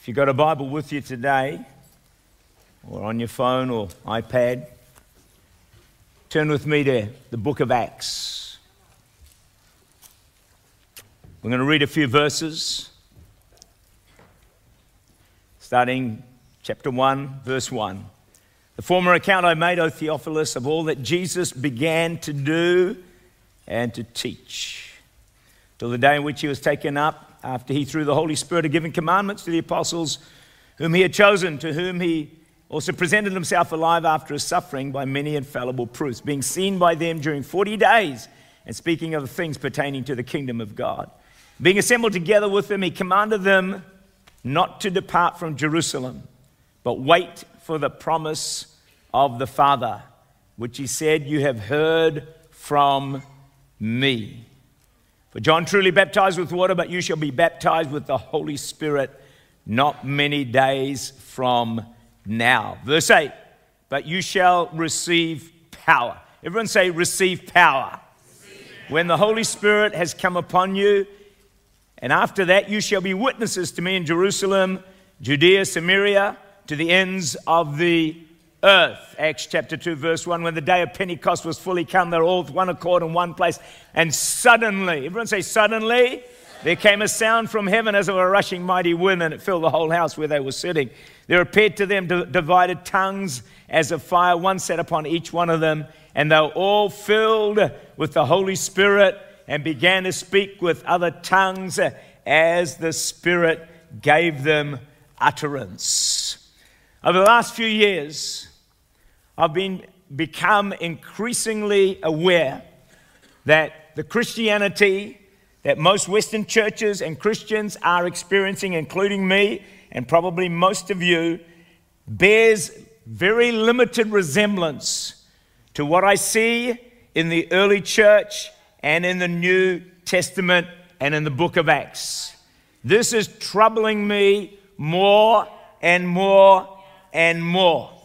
If you've got a Bible with you today, or on your phone or iPad, turn with me to the book of Acts. We're going to read a few verses, starting chapter 1, verse 1. The former account I made, O Theophilus, of all that Jesus began to do and to teach, till the day in which he was taken up after he, through the Holy Spirit, had given commandments to the apostles whom he had chosen, to whom he also presented himself alive after his suffering by many infallible proofs, being seen by them during 40 days, and speaking of the things pertaining to the kingdom of God. Being assembled together with them, he commanded them not to depart from Jerusalem, but wait for the promise of the Father, which he said, You have heard from me. For John truly baptized with water, but you shall be baptized with the Holy Spirit not many days from now. Verse 8, but you shall receive power. Everyone say, receive power. Receive. When the Holy Spirit has come upon you, and after that you shall be witnesses to me in Jerusalem, Judea, Samaria, to the ends of the earth. Acts chapter 2, verse 1. When the day of Pentecost was fully come, they're all with one accord in one place. And suddenly, everyone say, suddenly, there came a sound from heaven as of a rushing mighty wind, and it filled the whole house where they were sitting. There appeared to them divided tongues as of fire, one set upon each one of them, and they were all filled with the Holy Spirit and began to speak with other tongues as the Spirit gave them utterance. Over the last few years, I've been become increasingly aware that the Christianity that most Western churches and Christians are experiencing, including me and probably most of you, bears very limited resemblance to what I see in the early church and in the New Testament and in the book of Acts. This is troubling me more and more and more.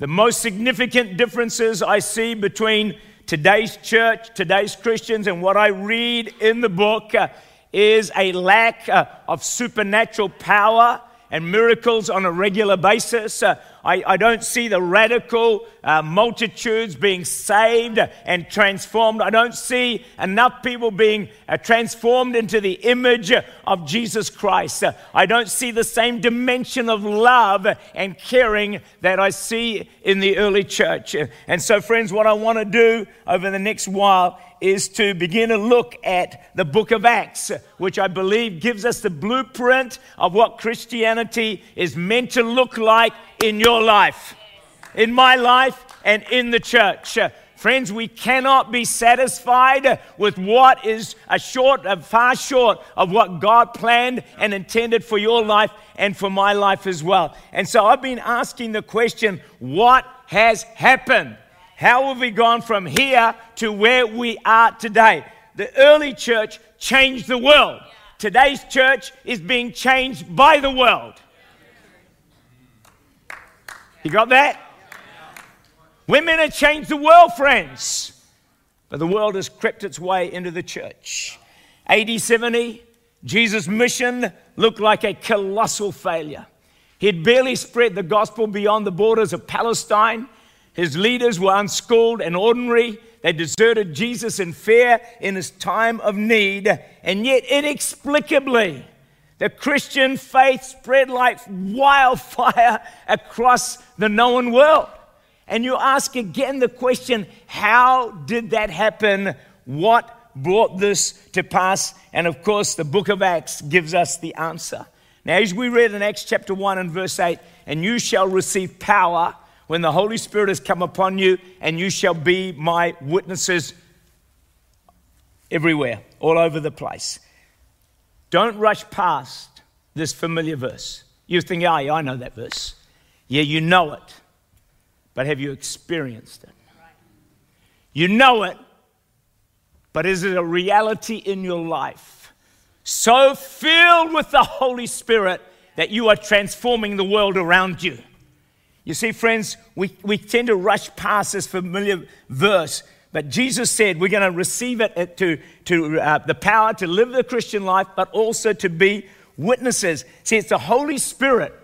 The most significant differences I see between today's church, today's Christians, and what I read in the book uh, is a lack uh, of supernatural power and miracles on a regular basis. Uh, I, I, don't see the radical uh, multitudes being saved and transformed. I don't see enough people being uh, transformed into the image of Jesus Christ. I don't see the same dimension of love and caring that I see in the early church. And so, friends, what I want to do over the next while is to begin to look at the book of Acts, which I believe gives us the blueprint of what Christianity is meant to look like in your life, in my life, and in the church. Uh, friends, we cannot be satisfied with what is a short, a far short of what God planned and intended for your life and for my life as well. And so I've been asking the question, what has happened? How have we gone from here to where we are today? The early church changed the world. Today's church is being changed by the world. You got that? Women have changed the world, friends. But the world has crept its way into the church. AD 70, Jesus' mission looked like a colossal failure. He'd barely spread the gospel beyond the borders of Palestine. His leaders were unschooled and ordinary. They deserted Jesus in fear in his time of need. And yet, inexplicably, the Christian faith spread like wildfire across the known world. And you ask again the question how did that happen? What brought this to pass? And of course, the book of Acts gives us the answer. Now, as we read in Acts chapter 1 and verse 8, and you shall receive power when the Holy Spirit has come upon you, and you shall be my witnesses everywhere, all over the place. Don't rush past this familiar verse. You think, oh, yeah, I know that verse. Yeah, you know it, but have you experienced it? You know it, but is it a reality in your life? So filled with the Holy Spirit that you are transforming the world around you. You see, friends, we, we tend to rush past this familiar verse, but Jesus said we're going to receive it to, to uh, the power to live the Christian life, but also to be witnesses. See, it's the Holy Spirit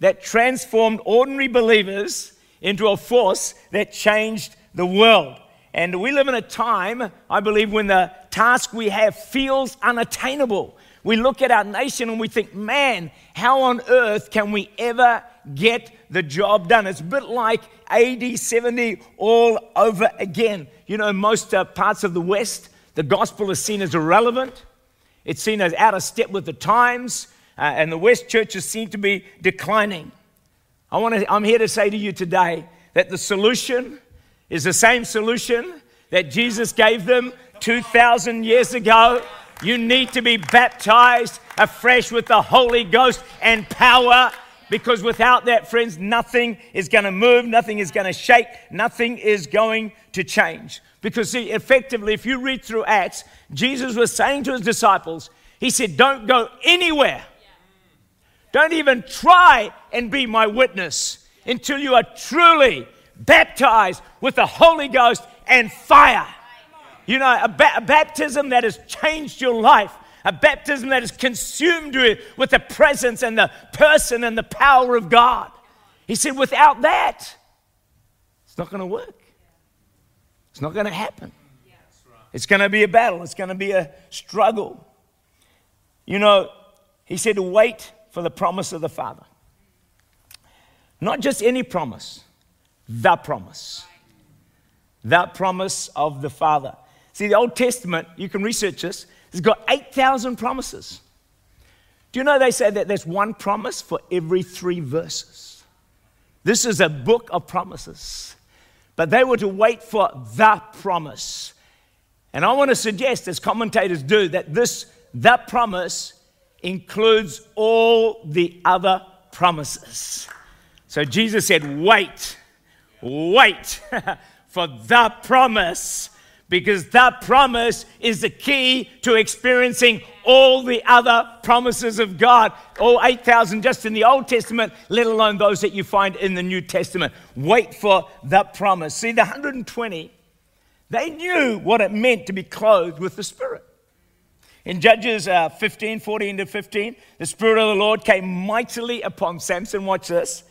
that transformed ordinary believers into a force that changed the world. And we live in a time, I believe, when the task we have feels unattainable. We look at our nation and we think, man, how on earth can we ever get the job done? It's a bit like AD 70 all over again. You know, most uh, parts of the West, the gospel is seen as irrelevant, it's seen as out of step with the times, uh, and the West churches seem to be declining. I want to, I'm here to say to you today that the solution is the same solution that Jesus gave them 2,000 years ago. You need to be baptized afresh with the Holy Ghost and power because without that, friends, nothing is going to move, nothing is going to shake, nothing is going to change. Because, see, effectively, if you read through Acts, Jesus was saying to his disciples, He said, Don't go anywhere don't even try and be my witness until you are truly baptized with the Holy Ghost and fire. You know, a, ba- a baptism that has changed your life, a baptism that is consumed with the presence and the person and the power of God. He said, without that, it's not going to work. It's not going to happen. It's going to be a battle, it's going to be a struggle. You know, he said wait for the promise of the Father. Not just any promise, the promise. The promise of the Father. See, the Old Testament, you can research this, has got 8,000 promises. Do you know they say that there's one promise for every three verses? This is a book of promises. But they were to wait for the promise. And I want to suggest, as commentators do, that this, the promise, includes all the other promises. So Jesus said, Wait, wait for the promise, because that promise is the key to experiencing all the other promises of God. All 8,000 just in the Old Testament, let alone those that you find in the New Testament. Wait for that promise. See, the 120, they knew what it meant to be clothed with the Spirit. In Judges uh, 15, 14 to 15, the Spirit of the Lord came mightily upon Samson. Watch this.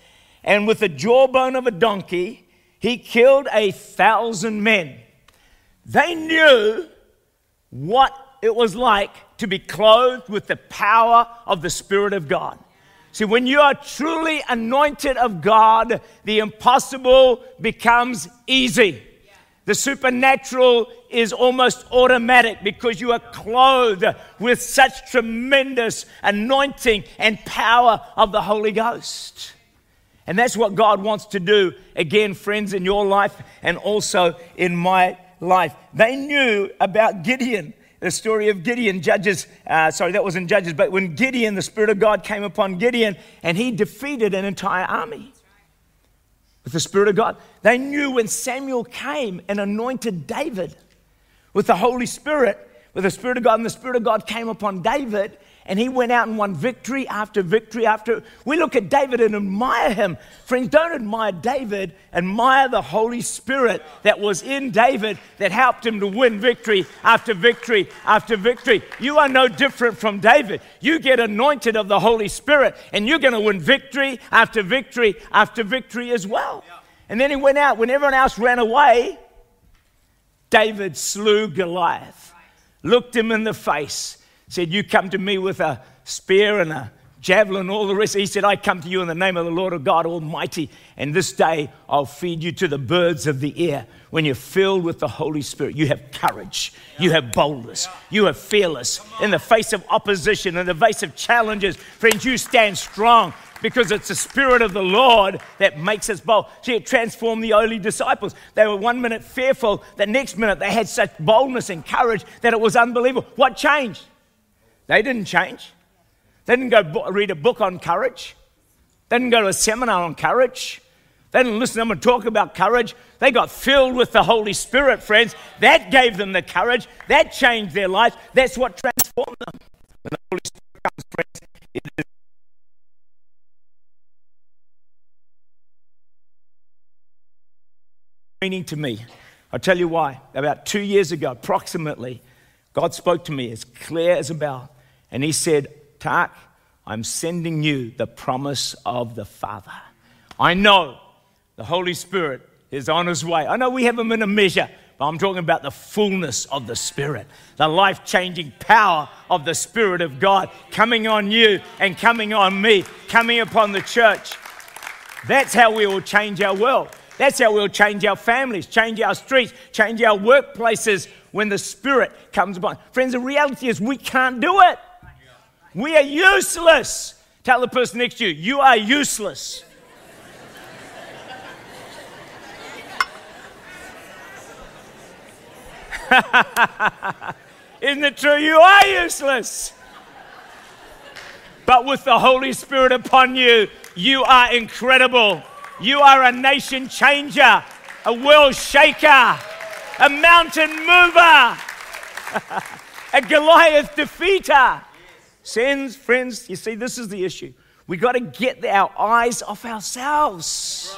And with the jawbone of a donkey, he killed a thousand men. They knew what it was like to be clothed with the power of the Spirit of God. See, when you are truly anointed of God, the impossible becomes easy. The supernatural is almost automatic because you are clothed with such tremendous anointing and power of the Holy Ghost. And that's what God wants to do, again, friends, in your life and also in my life. They knew about Gideon, the story of Gideon, Judges, uh, sorry, that wasn't Judges, but when Gideon, the Spirit of God came upon Gideon and he defeated an entire army with the Spirit of God. They knew when Samuel came and anointed David with the Holy Spirit, with the Spirit of God, and the Spirit of God came upon David, and he went out and won victory after victory after. We look at David and admire him. Friends, don't admire David, admire the Holy Spirit that was in David that helped him to win victory after victory after victory. You are no different from David. You get anointed of the Holy Spirit, and you're going to win victory after victory after victory as well. And then he went out when everyone else ran away. David slew Goliath, looked him in the face, said, You come to me with a spear and a javelin, all the rest. He said, I come to you in the name of the Lord of God Almighty, and this day I'll feed you to the birds of the air. When you're filled with the Holy Spirit, you have courage, you have boldness, you are fearless. In the face of opposition, in the face of challenges, friends, you stand strong because it's the Spirit of the Lord that makes us bold. See, it transformed the early disciples. They were one minute fearful, the next minute they had such boldness and courage that it was unbelievable. What changed? They didn't change. They didn't go read a book on courage. They didn't go to a seminar on courage. They didn't listen to them and talk about courage. They got filled with the Holy Spirit, friends. That gave them the courage. That changed their life. That's what transformed them. When the Holy Spirit comes, friends, it is meaning to me. I'll tell you why. About two years ago, approximately, God spoke to me as clear as a bell. And He said, Tak, I'm sending you the promise of the Father. I know the Holy Spirit is on his way. I know we have him in a measure, but I'm talking about the fullness of the Spirit, the life changing power of the Spirit of God coming on you and coming on me, coming upon the church. That's how we will change our world. That's how we'll change our families, change our streets, change our workplaces when the Spirit comes upon. Friends, the reality is we can't do it. We are useless. Tell the person next to you, you are useless. Isn't it true? You are useless. But with the Holy Spirit upon you, you are incredible. You are a nation changer, a world shaker, a mountain mover, a Goliath defeater. Sins, friends, you see, this is the issue. We got to get our eyes off ourselves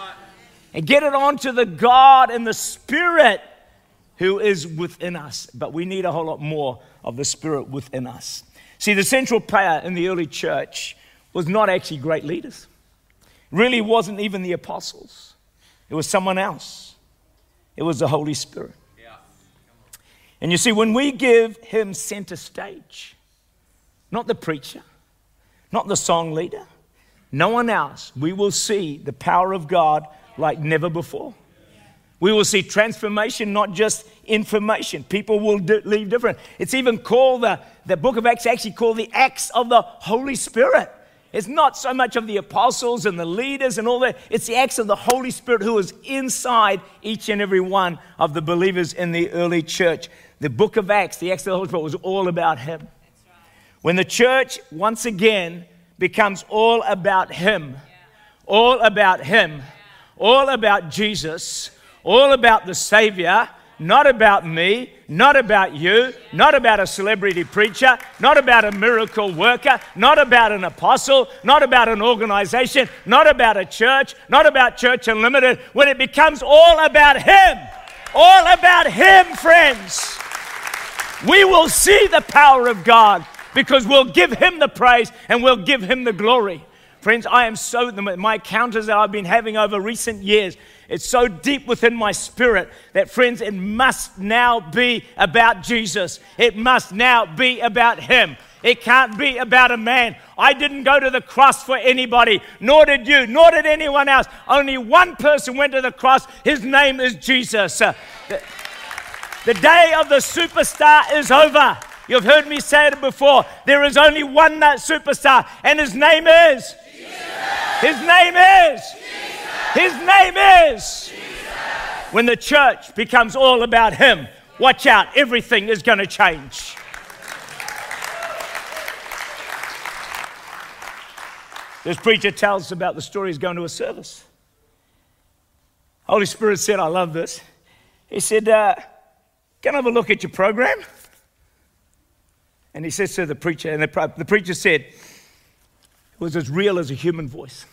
and get it onto the God and the Spirit who is within us. But we need a whole lot more of the Spirit within us. See, the central player in the early church was not actually great leaders, it really wasn't even the apostles, it was someone else. It was the Holy Spirit. And you see, when we give Him center stage, not the preacher, not the song leader, no one else, we will see the power of God like never before. We will see transformation, not just information. People will leave different. It's even called the, the book of Acts, actually called the Acts of the Holy Spirit. It's not so much of the apostles and the leaders and all that. It's the acts of the Holy Spirit who is inside each and every one of the believers in the early church. The book of Acts, the Acts of the Holy Spirit, was all about Him. When the church once again becomes all about Him, all about Him, all about Jesus, all about the Savior, not about me, not about you, not about a celebrity preacher, not about a miracle worker, not about an apostle, not about an organization, not about a church, not about Church Unlimited, when it becomes all about Him, all about Him, friends, we will see the power of God because we'll give Him the praise and we'll give Him the glory. Friends, I am so, my encounters that I've been having over recent years it's so deep within my spirit that, friends, it must now be about Jesus. It must now be about Him. It can't be about a man. I didn't go to the cross for anybody, nor did you, nor did anyone else. Only one person went to the cross. His name is Jesus. The, the day of the superstar is over. You've heard me say it before. There is only one that superstar, and his name is. Jesus. His name is. His name is. When the church becomes all about Him, watch out, everything is going to change. This preacher tells us about the story he's going to a service. Holy Spirit said, I love this. He said, uh, Can I have a look at your program? And he says to the preacher, and the, the preacher said, It was as real as a human voice.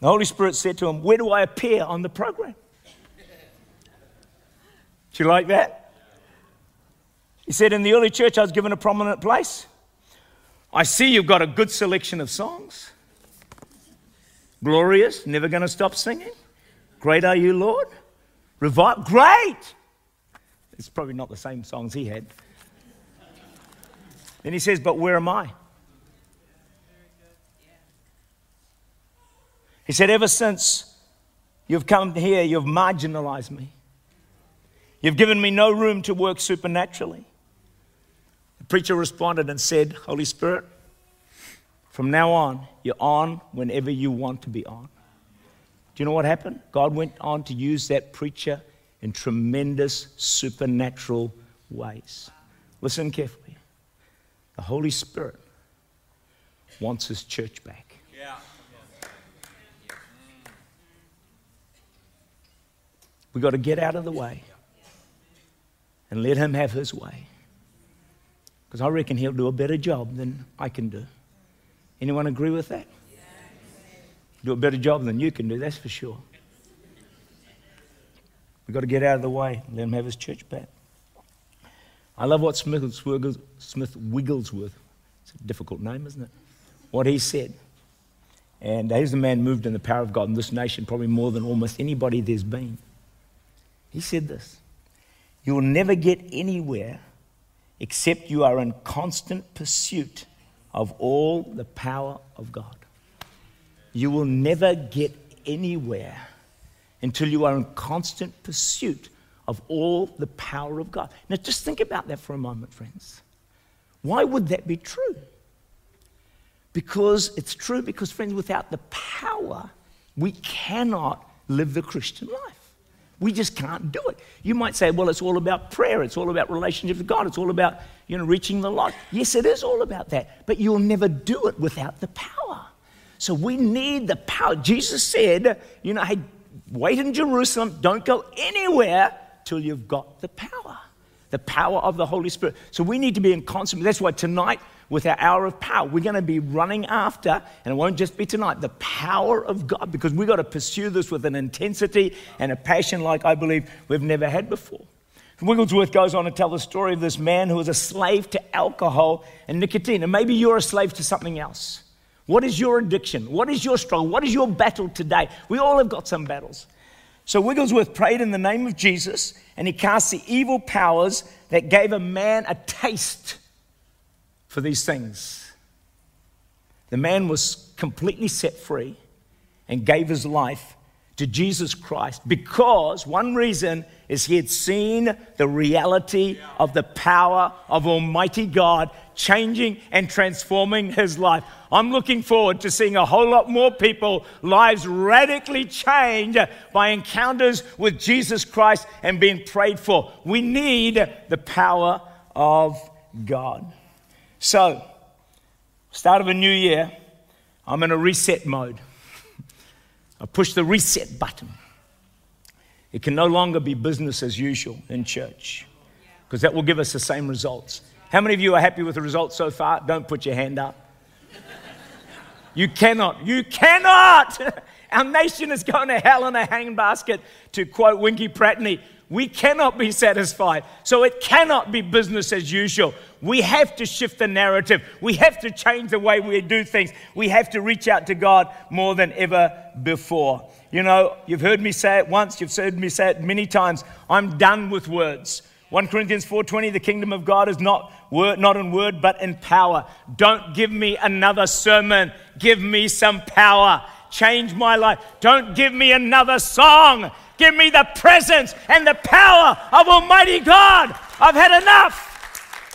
The Holy Spirit said to him, Where do I appear on the program? Do you like that? He said, In the early church, I was given a prominent place. I see you've got a good selection of songs. Glorious, never going to stop singing. Great are you, Lord. Revive, great. It's probably not the same songs he had. Then he says, But where am I? He said, Ever since you've come here, you've marginalized me. You've given me no room to work supernaturally. The preacher responded and said, Holy Spirit, from now on, you're on whenever you want to be on. Do you know what happened? God went on to use that preacher in tremendous supernatural ways. Listen carefully. The Holy Spirit wants his church back. We've got to get out of the way and let Him have His way. Because I reckon He'll do a better job than I can do. Anyone agree with that? Do a better job than you can do, that's for sure. We've got to get out of the way and let Him have His church back. I love what Smith Wigglesworth It's a difficult name, isn't it? What he said. And he's a man moved in the power of God in this nation, probably more than almost anybody there's been. He said this You'll never get anywhere except you are in constant pursuit of all the power of God. You will never get anywhere until you are in constant pursuit of all the power of God. Now, just think about that for a moment, friends. Why would that be true? Because it's true because, friends, without the power, we cannot live the Christian life. We just can't do it. You might say, well, it's all about prayer. It's all about relationship with God. It's all about, you know, reaching the lost. Yes, it is all about that. But you'll never do it without the power. So we need the power. Jesus said, you know, hey, wait in Jerusalem. Don't go anywhere till you've got the power. The power of the Holy Spirit. So we need to be in constant. That's why tonight with our hour of power. We're going to be running after, and it won't just be tonight, the power of God, because we've got to pursue this with an intensity and a passion like I believe we've never had before. Wigglesworth goes on to tell the story of this man who was a slave to alcohol and nicotine. And maybe you're a slave to something else. What is your addiction? What is your struggle? What is your battle today? We all have got some battles. So Wigglesworth prayed in the name of Jesus and he cast the evil powers that gave a man a taste for these things. The man was completely set free and gave his life to Jesus Christ because one reason is he had seen the reality of the power of Almighty God changing and transforming his life. I'm looking forward to seeing a whole lot more people, lives radically changed by encounters with Jesus Christ and being prayed for. We need the power of God. So, start of a new year, I'm in a reset mode. I push the reset button. It can no longer be business as usual in church because that will give us the same results. How many of you are happy with the results so far? Don't put your hand up. You cannot, you cannot. Our nation is going to hell in a handbasket, to quote Winkie Pratney we cannot be satisfied. So it cannot be business as usual. We have to shift the narrative. We have to change the way we do things. We have to reach out to God more than ever before. You know, you've heard me say it once, you've heard me say it many times. I'm done with words. 1 Corinthians 4:20 the kingdom of God is not word not in word but in power. Don't give me another sermon. Give me some power. Change my life. Don't give me another song. Give me the presence and the power of Almighty God. I've had enough.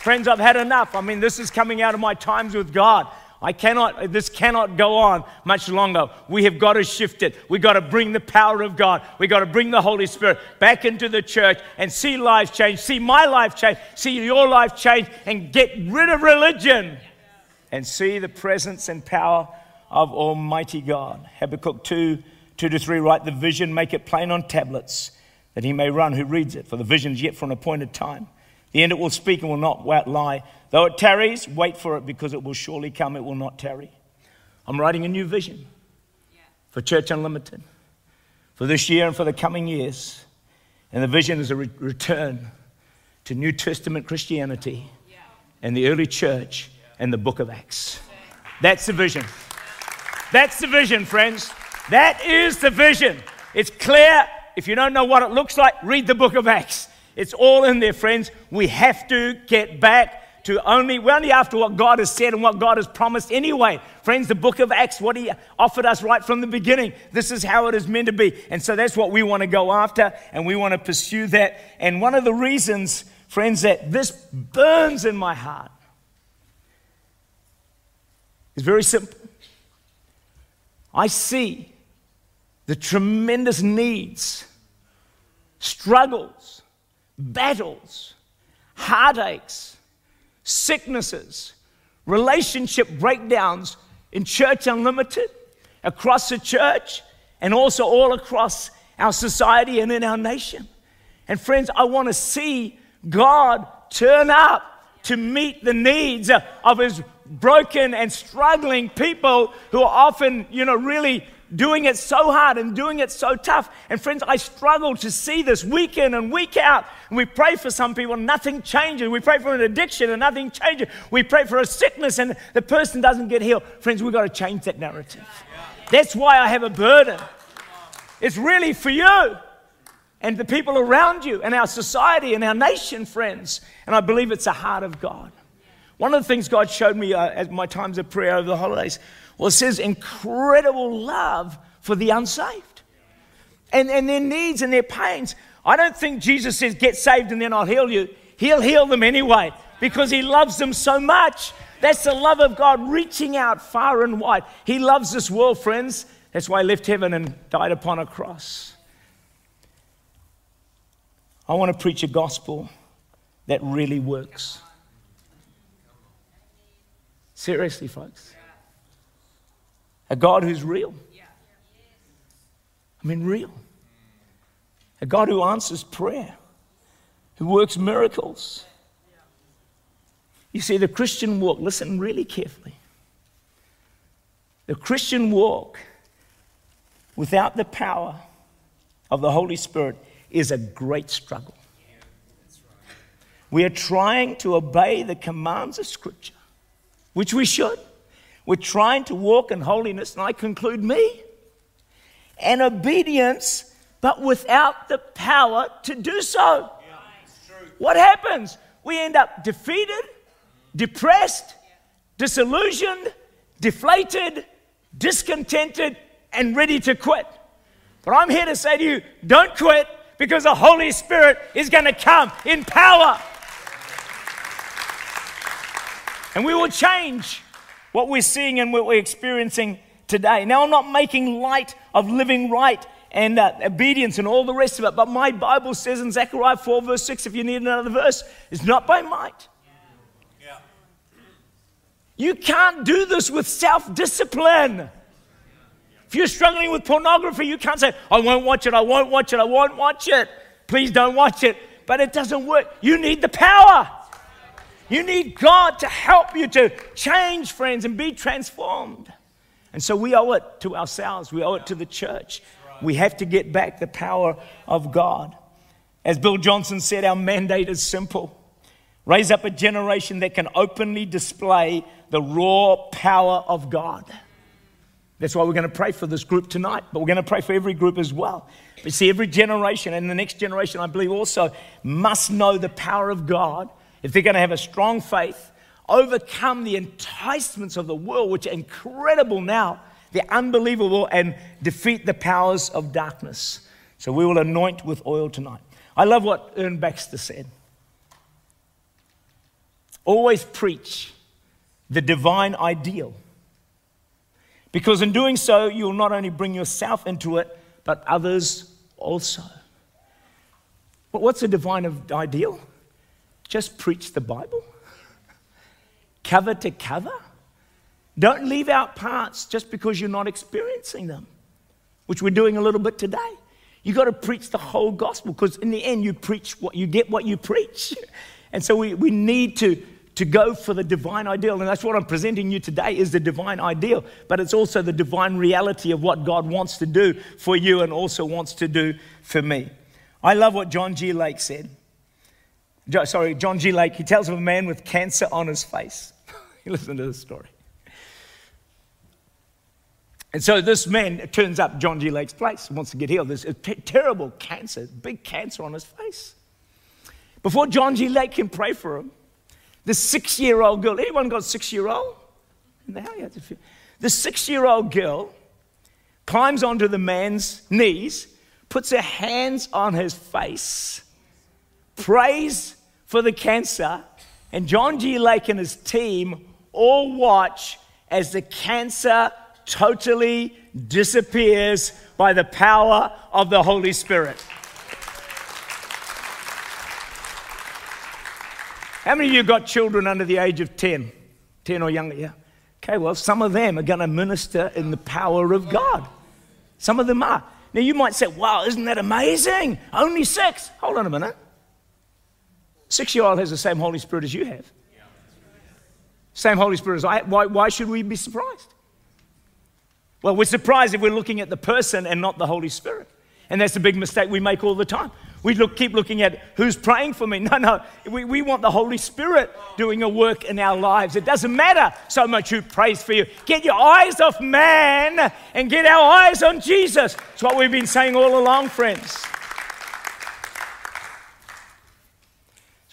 Friends, I've had enough. I mean, this is coming out of my times with God. I cannot, this cannot go on much longer. We have got to shift it. We've got to bring the power of God. We've got to bring the Holy Spirit back into the church and see lives change, see my life change, see your life change, and get rid of religion and see the presence and power of Almighty God. Habakkuk 2 2 to 3 write the vision, make it plain on tablets, that he may run who reads it. For the vision is yet for an appointed time. The end it will speak and will not lie. Though it tarries, wait for it because it will surely come, it will not tarry. I'm writing a new vision for Church Unlimited for this year and for the coming years. And the vision is a re- return to New Testament Christianity and the early church and the book of Acts. That's the vision. That's the vision, friends. That is the vision. It's clear. If you don't know what it looks like, read the book of Acts. It's all in there, friends. We have to get back to only, we're only after what God has said and what God has promised anyway. Friends, the book of Acts, what He offered us right from the beginning. This is how it is meant to be. And so that's what we want to go after and we want to pursue that. And one of the reasons, friends, that this burns in my heart is very simple. I see the tremendous needs, struggles, battles, heartaches, sicknesses, relationship breakdowns in Church Unlimited, across the church, and also all across our society and in our nation. And friends, I want to see God turn up to meet the needs of his broken and struggling people who are often, you know, really doing it so hard and doing it so tough. And friends, I struggle to see this week in and week out. And we pray for some people, nothing changes. We pray for an addiction and nothing changes. We pray for a sickness and the person doesn't get healed. Friends, we've got to change that narrative. That's why I have a burden. It's really for you and the people around you and our society and our nation, friends. And I believe it's the heart of God. One of the things God showed me uh, at my times of prayer over the holidays was His incredible love for the unsaved and, and their needs and their pains. I don't think Jesus says, Get saved and then I'll heal you. He'll heal them anyway because He loves them so much. That's the love of God reaching out far and wide. He loves this world, friends. That's why He left heaven and died upon a cross. I want to preach a gospel that really works. Seriously, folks. A God who's real. I mean, real. A God who answers prayer, who works miracles. You see, the Christian walk, listen really carefully. The Christian walk without the power of the Holy Spirit is a great struggle. We are trying to obey the commands of Scripture, which we should. We're trying to walk in holiness, and I conclude me, and obedience, but without the power to do so. what happens? We end up defeated, depressed, disillusioned, deflated, discontented, and ready to quit. But I'm here to say to you don't quit because the Holy Spirit is going to come in power. And we will change what we're seeing and what we're experiencing today. Now, I'm not making light of living right and uh, obedience and all the rest of it, but my Bible says in Zechariah 4, verse 6, if you need another verse, it's not by might. Yeah. You can't do this with self discipline. If you're struggling with pornography, you can't say, I won't watch it, I won't watch it, I won't watch it. Please don't watch it. But it doesn't work. You need the power. You need God to help you to change, friends, and be transformed. And so we owe it to ourselves, we owe it to the church. We have to get back the power of God. As Bill Johnson said, our mandate is simple raise up a generation that can openly display the raw power of God. That's why we're going to pray for this group tonight, but we're going to pray for every group as well. But see, every generation and the next generation, I believe, also must know the power of God if they're going to have a strong faith, overcome the enticements of the world, which are incredible now, they're unbelievable, and defeat the powers of darkness. So we will anoint with oil tonight. I love what Ern Baxter said. Always preach the divine ideal because in doing so, you'll not only bring yourself into it, but others also. But what's a divine ideal? Just preach the Bible, cover to cover. Don't leave out parts just because you're not experiencing them, which we're doing a little bit today. You've got to preach the whole gospel because in the end, you preach what you get what you preach. And so we, we need to to go for the divine ideal. And that's what I'm presenting you today is the divine ideal, but it's also the divine reality of what God wants to do for you and also wants to do for me. I love what John G. Lake said. Sorry, John G. Lake, he tells of a man with cancer on his face. Listen to this story. And so this man turns up John G. Lake's place, wants to get healed. There's a t- terrible cancer, big cancer on his face. Before John G. Lake can pray for him, the six year old girl, anyone got six year old? The six year old girl climbs onto the man's knees, puts her hands on his face, prays for the cancer, and John G. Lake and his team all watch as the cancer totally disappears by the power of the Holy Spirit. How many of you got children under the age of 10? 10 or younger, yeah? Okay, well, some of them are going to minister in the power of God. Some of them are. Now, you might say, wow, isn't that amazing? Only six. Hold on a minute. Six year old has the same Holy Spirit as you have. Same Holy Spirit as I. Why, why should we be surprised? Well, we're surprised if we're looking at the person and not the Holy Spirit. And that's a big mistake we make all the time. We look, keep looking at who's praying for me. No, no. We, we want the Holy Spirit doing a work in our lives. It doesn't matter so much who prays for you. Get your eyes off man and get our eyes on Jesus. It's what we've been saying all along, friends.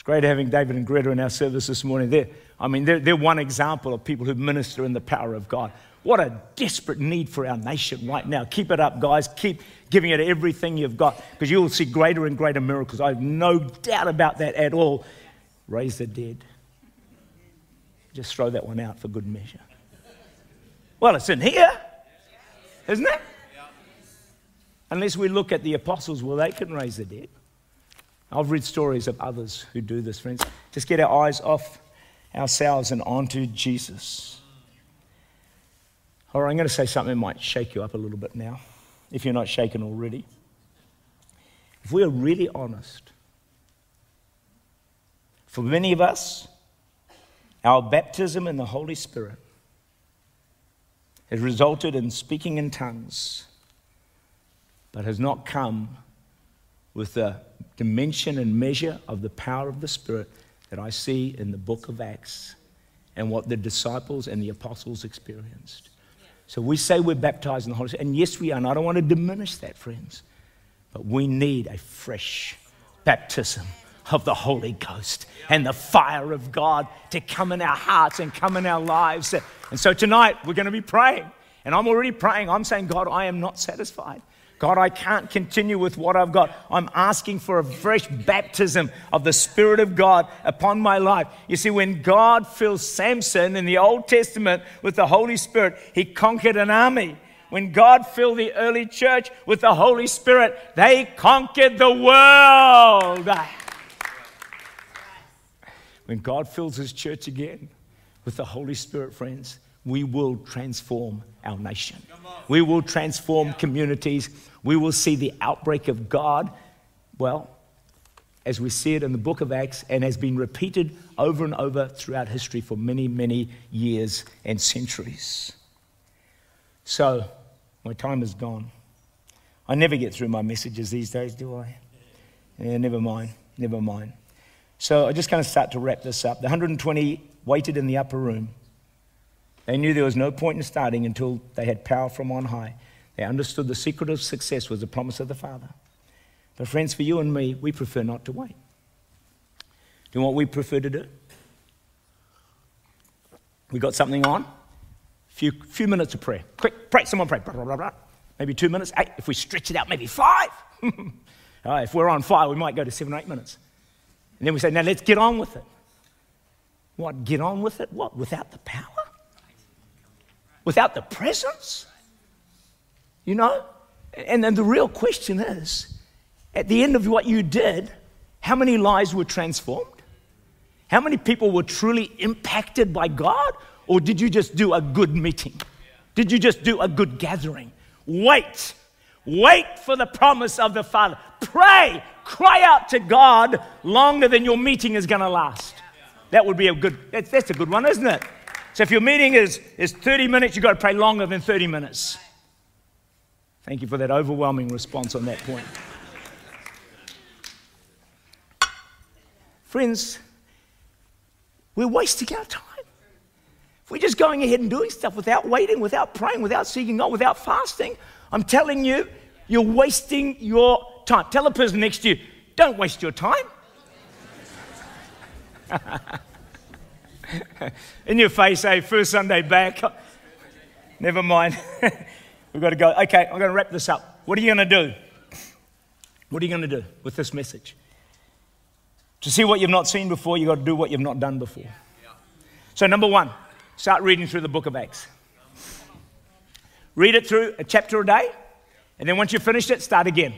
Great having David and Greta in our service this morning. They're, I mean, they're, they're one example of people who minister in the power of God. What a desperate need for our nation right now. Keep it up, guys. Keep giving it everything you've got because you will see greater and greater miracles. I have no doubt about that at all. Raise the dead. Just throw that one out for good measure. Well, it's in here, isn't it? Unless we look at the apostles, well, they can raise the dead. I've read stories of others who do this, friends. Just get our eyes off ourselves and onto Jesus. All right, I'm going to say something that might shake you up a little bit now, if you're not shaken already. If we are really honest, for many of us, our baptism in the Holy Spirit has resulted in speaking in tongues, but has not come with the dimension and measure of the power of the Spirit that I see in the book of Acts and what the disciples and the apostles experienced. So we say we're baptized in the Holy Spirit, and yes, we are. And I don't want to diminish that, friends. But we need a fresh baptism of the Holy Ghost and the fire of God to come in our hearts and come in our lives. And so tonight we're going to be praying. And I'm already praying. I'm saying, God, I am not satisfied. God, I can't continue with what I've got. I'm asking for a fresh baptism of the Spirit of God upon my life. You see, when God fills Samson in the Old Testament with the Holy Spirit, he conquered an army. When God filled the early church with the Holy Spirit, they conquered the world. When God fills his church again with the Holy Spirit, friends, we will transform our nation. We will transform communities. We will see the outbreak of God, well, as we see it in the book of Acts and has been repeated over and over throughout history for many, many years and centuries. So, my time is gone. I never get through my messages these days, do I? Yeah, never mind, never mind. So, I'm just kind of start to wrap this up. The 120 waited in the upper room. They knew there was no point in starting until they had power from on high. They understood the secret of success was the promise of the Father. But, friends, for you and me, we prefer not to wait. Do you know what we prefer to do? We got something on? Few, few minutes of prayer. Quick, pray. Someone pray. Blah, blah, blah, maybe two minutes. Eight. If we stretch it out, maybe five. if we're on fire, we might go to seven or eight minutes. And then we say, now let's get on with it. What? Get on with it? What? Without the power? Without the presence? You know? And then the real question is at the end of what you did, how many lives were transformed? How many people were truly impacted by God? Or did you just do a good meeting? Did you just do a good gathering? Wait. Wait for the promise of the Father. Pray. Cry out to God longer than your meeting is going to last. That would be a good, that's, that's a good one, isn't it? So if your meeting is, is 30 minutes, you've got to pray longer than 30 minutes. Thank you for that overwhelming response on that point. Friends, we're wasting our time. If we're just going ahead and doing stuff without waiting, without praying, without seeking God, without fasting, I'm telling you, you're wasting your time. Tell the person next to you, don't waste your time. In your face, hey, first Sunday back. Never mind. We've got to go. Okay, I'm going to wrap this up. What are you going to do? What are you going to do with this message? To see what you've not seen before, you've got to do what you've not done before. So, number one, start reading through the book of Acts. Read it through a chapter a day, and then once you've finished it, start again.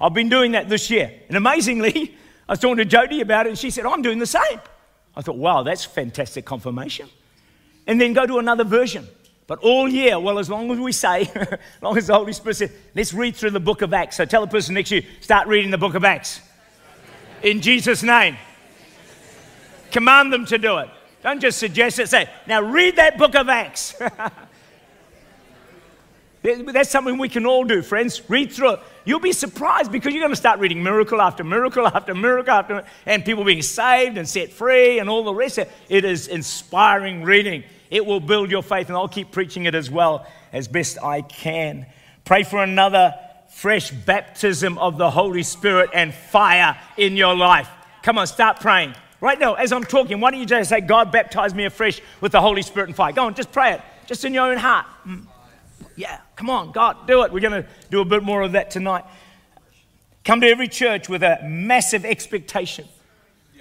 I've been doing that this year. And amazingly, I was talking to Jody about it, and she said, I'm doing the same. I thought, wow, that's fantastic confirmation. And then go to another version. But all year, well, as long as we say, as long as the Holy Spirit says, let's read through the book of Acts. So tell the person next to you, start reading the book of Acts. In Jesus' name. Command them to do it. Don't just suggest it. Say, now read that book of Acts. That's something we can all do, friends. Read through it. You'll be surprised because you're going to start reading miracle after miracle after miracle after, and people being saved and set free and all the rest. It is inspiring reading. It will build your faith, and I'll keep preaching it as well as best I can. Pray for another fresh baptism of the Holy Spirit and fire in your life. Come on, start praying. Right now, as I'm talking, why don't you just say, God, baptize me afresh with the Holy Spirit and fire? Go on, just pray it, just in your own heart. Mm. Yeah, come on, God, do it. We're going to do a bit more of that tonight. Come to every church with a massive expectation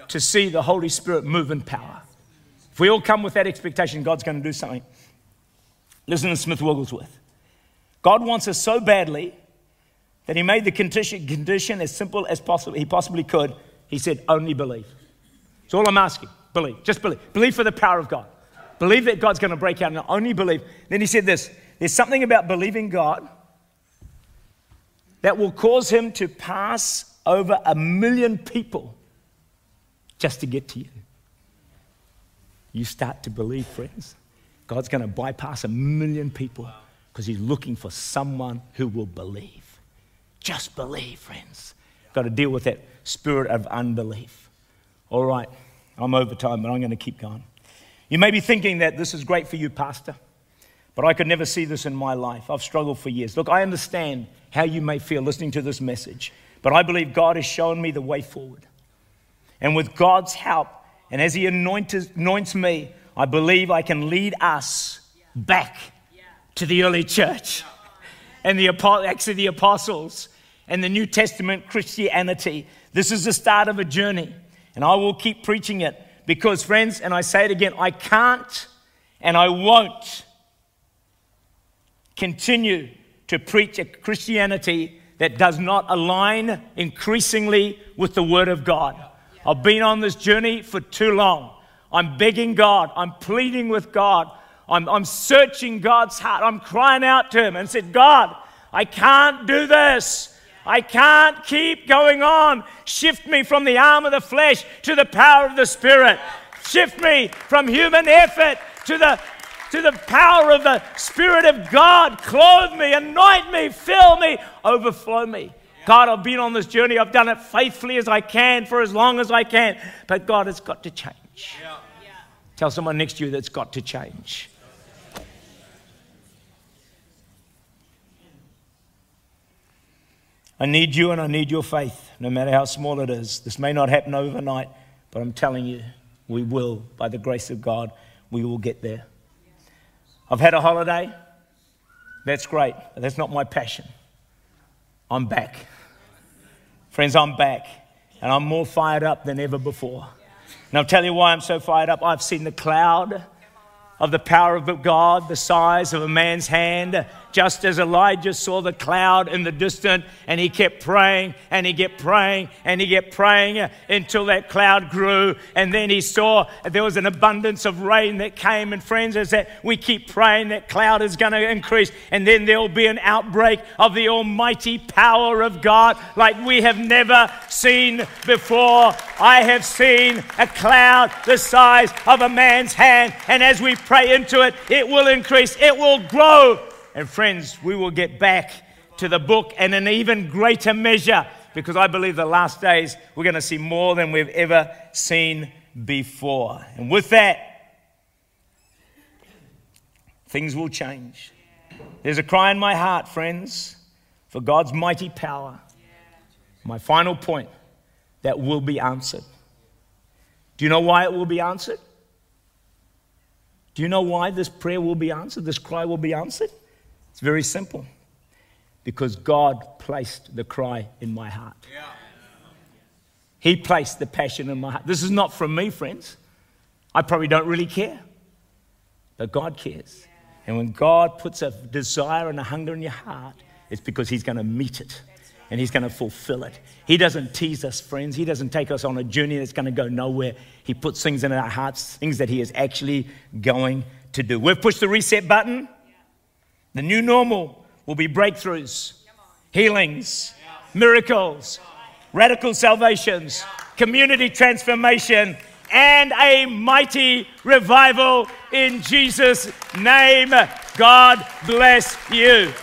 to see the Holy Spirit move in power. If we all come with that expectation, God's going to do something. Listen to Smith Wigglesworth. God wants us so badly that he made the condition, as simple as possible, he possibly could. He said, only believe. That's all I'm asking. Believe. Just believe. Believe for the power of God. Believe that God's going to break out and only believe. Then he said this there's something about believing God that will cause him to pass over a million people just to get to you. You start to believe, friends. God's going to bypass a million people because he's looking for someone who will believe. Just believe, friends. Got to deal with that spirit of unbelief. All right, I'm over time, but I'm going to keep going. You may be thinking that this is great for you, Pastor, but I could never see this in my life. I've struggled for years. Look, I understand how you may feel listening to this message, but I believe God has shown me the way forward. And with God's help, and as He anoints me, I believe I can lead us back to the early church and the actually the apostles and the New Testament Christianity. This is the start of a journey, and I will keep preaching it because, friends, and I say it again, I can't and I won't continue to preach a Christianity that does not align increasingly with the Word of God. I've been on this journey for too long. I'm begging God, I'm pleading with God I'm, I'm searching God's heart. I'm crying out to Him and said, God, I can't do this. I can't keep going on. Shift me from the arm of the flesh to the power of the Spirit. Shift me from human effort to the, to the power of the Spirit of God. Clothe me, anoint me, fill me, overflow me. God, I've been on this journey. I've done it faithfully as I can for as long as I can. But God, it's got to change. Tell someone next to you that's got to change. I need you and I need your faith, no matter how small it is. This may not happen overnight, but I'm telling you, we will, by the grace of God, we will get there. I've had a holiday. That's great, that's not my passion. I'm back. Friends, I'm back, and I'm more fired up than ever before. And I'll tell you why I'm so fired up. I've seen the cloud of the power of God, the size of a man's hand just as Elijah saw the cloud in the distance and he kept praying and he kept praying and he kept praying until that cloud grew. And then he saw there was an abundance of rain that came. And friends, as that we keep praying, that cloud is going to increase. And then there'll be an outbreak of the almighty power of God like we have never seen before. I have seen a cloud the size of a man's hand. And as we pray into it, it will increase, it will grow and friends, we will get back to the book in an even greater measure because I believe the last days we're going to see more than we've ever seen before. And with that, things will change. There's a cry in my heart, friends, for God's mighty power. My final point that will be answered. Do you know why it will be answered? Do you know why this prayer will be answered? This cry will be answered? It's very simple. Because God placed the cry in my heart. Yeah. He placed the passion in my heart. This is not from me, friends. I probably don't really care. But God cares. And when God puts a desire and a hunger in your heart, it's because He's going to meet it and He's going to fulfill it. He doesn't tease us, friends. He doesn't take us on a journey that's going to go nowhere. He puts things in our hearts, things that He is actually going to do. We've pushed the reset button. The new normal will be breakthroughs, healings, miracles, radical salvations, community transformation, and a mighty revival in Jesus' name. God bless you.